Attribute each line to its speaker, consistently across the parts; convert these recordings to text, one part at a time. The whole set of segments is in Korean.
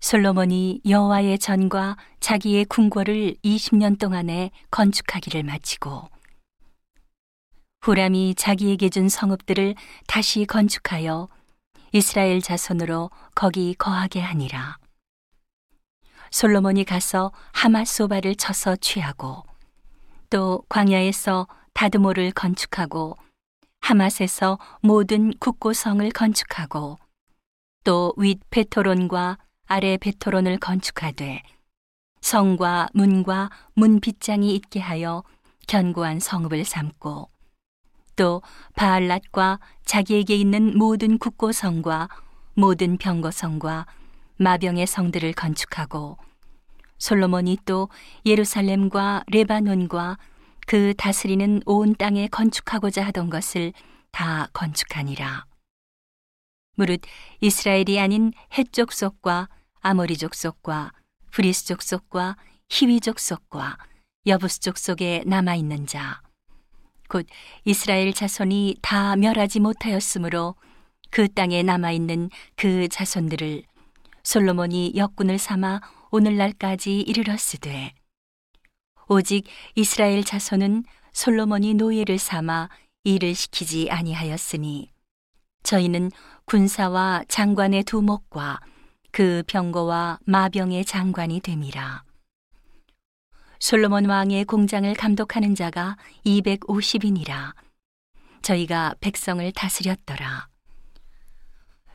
Speaker 1: 솔로몬이 여호와의 전과 자기의 궁궐을 20년 동안에 건축하기를 마치고 후람이 자기에게 준 성읍들을 다시 건축하여 이스라엘 자손으로 거기 거하게 하니라. 솔로몬이 가서 하마소바를 쳐서 취하고 또 광야에서 다드모를 건축하고 하맛에서 모든 국고성을 건축하고 또윗 베토론과 아래 베토론을 건축하되 성과 문과 문 빗장이 있게 하여 견고한 성읍을 삼고 또 바알랏과 자기에게 있는 모든 국고성과 모든 병거성과 마병의 성들을 건축하고 솔로몬이 또 예루살렘과 레바논과 그 다스리는 온 땅에 건축하고자 하던 것을 다 건축하니라. 무릇 이스라엘이 아닌 해족 속과 아모리족 속과 브리스족 속과 히위족 속과 여부스족 속에 남아 있는 자, 곧 이스라엘 자손이 다 멸하지 못하였으므로 그 땅에 남아 있는 그 자손들을 솔로몬이 역군을 삼아 오늘날까지 이르렀으되 오직 이스라엘 자손은 솔로몬이 노예를 삼아 일을 시키지 아니하였으니 저희는 군사와 장관의 두 목과 그 병거와 마병의 장관이 됨이라. 솔로몬 왕의 공장을 감독하는 자가 250인이라. 저희가 백성을 다스렸더라.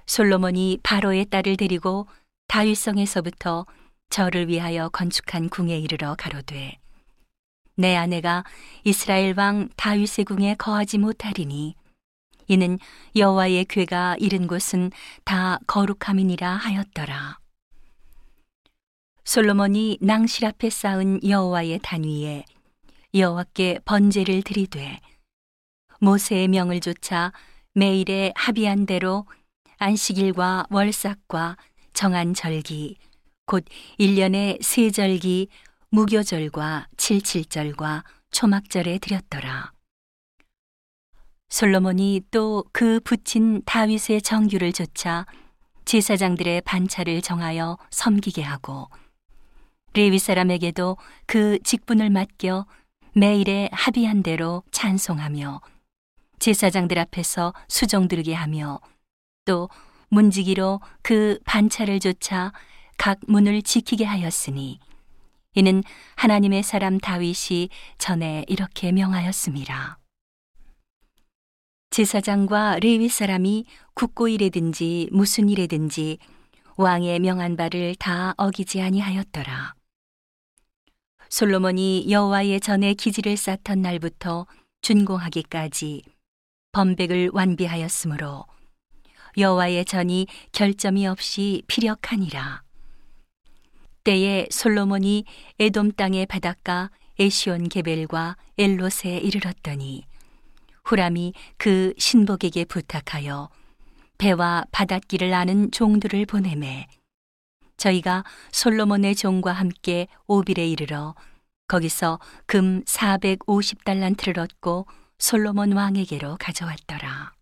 Speaker 1: 솔로몬이 바로의 딸을 데리고 다윗성에서부터 저를 위하여 건축한 궁에 이르러 가로되 내 아내가 이스라엘 왕 다윗의 궁에 거하지 못하리니 이는 여호와의 괴가 이른 곳은 다 거룩함이니라 하였더라. 솔로몬이 낭실 앞에 쌓은 여호와의 단 위에 여호와께 번제를 드리되 모세의 명을 조차 매일에 합의한 대로 안식일과 월삭과 정한 절기 곧 1년의 세 절기 무교절과 칠칠절과 초막절에 드렸더라. 솔로몬이 또 그 붙인 다윗의 정규를 조차 제사장들의 반차를 정하여 섬기게 하고 레위 사람에게도 그 직분을 맡겨 매일에 합의한 대로 찬송하며 제사장들 앞에서 수종 들게 하며 또 문지기로 그 반차를 조차 각 문을 지키게 하였으니 이는 하나님의 사람 다윗이 전에 이렇게 명하였습니다. 제사장과 레위 사람이 국고일에든지 무슨 일에든지 왕의 명한 바를 다 어기지 아니하였더라. 솔로몬이 여호와의 전에 기지를 쌓던 날부터 준공하기까지 범백을 완비하였으므로 여호와의 전이 결점이 없이 피력하니라. 때에 솔로몬이 에돔 땅의 바닷가 에시온 게벨과 엘롯에 이르렀더니 후람이 그 신복에게 부탁하여 배와 바닷길을 아는 종들을 보내매 저희가 솔로몬의 종과 함께 오빌에 이르러 거기서 금 450달란트를 얻고 솔로몬 왕에게로 가져왔더라.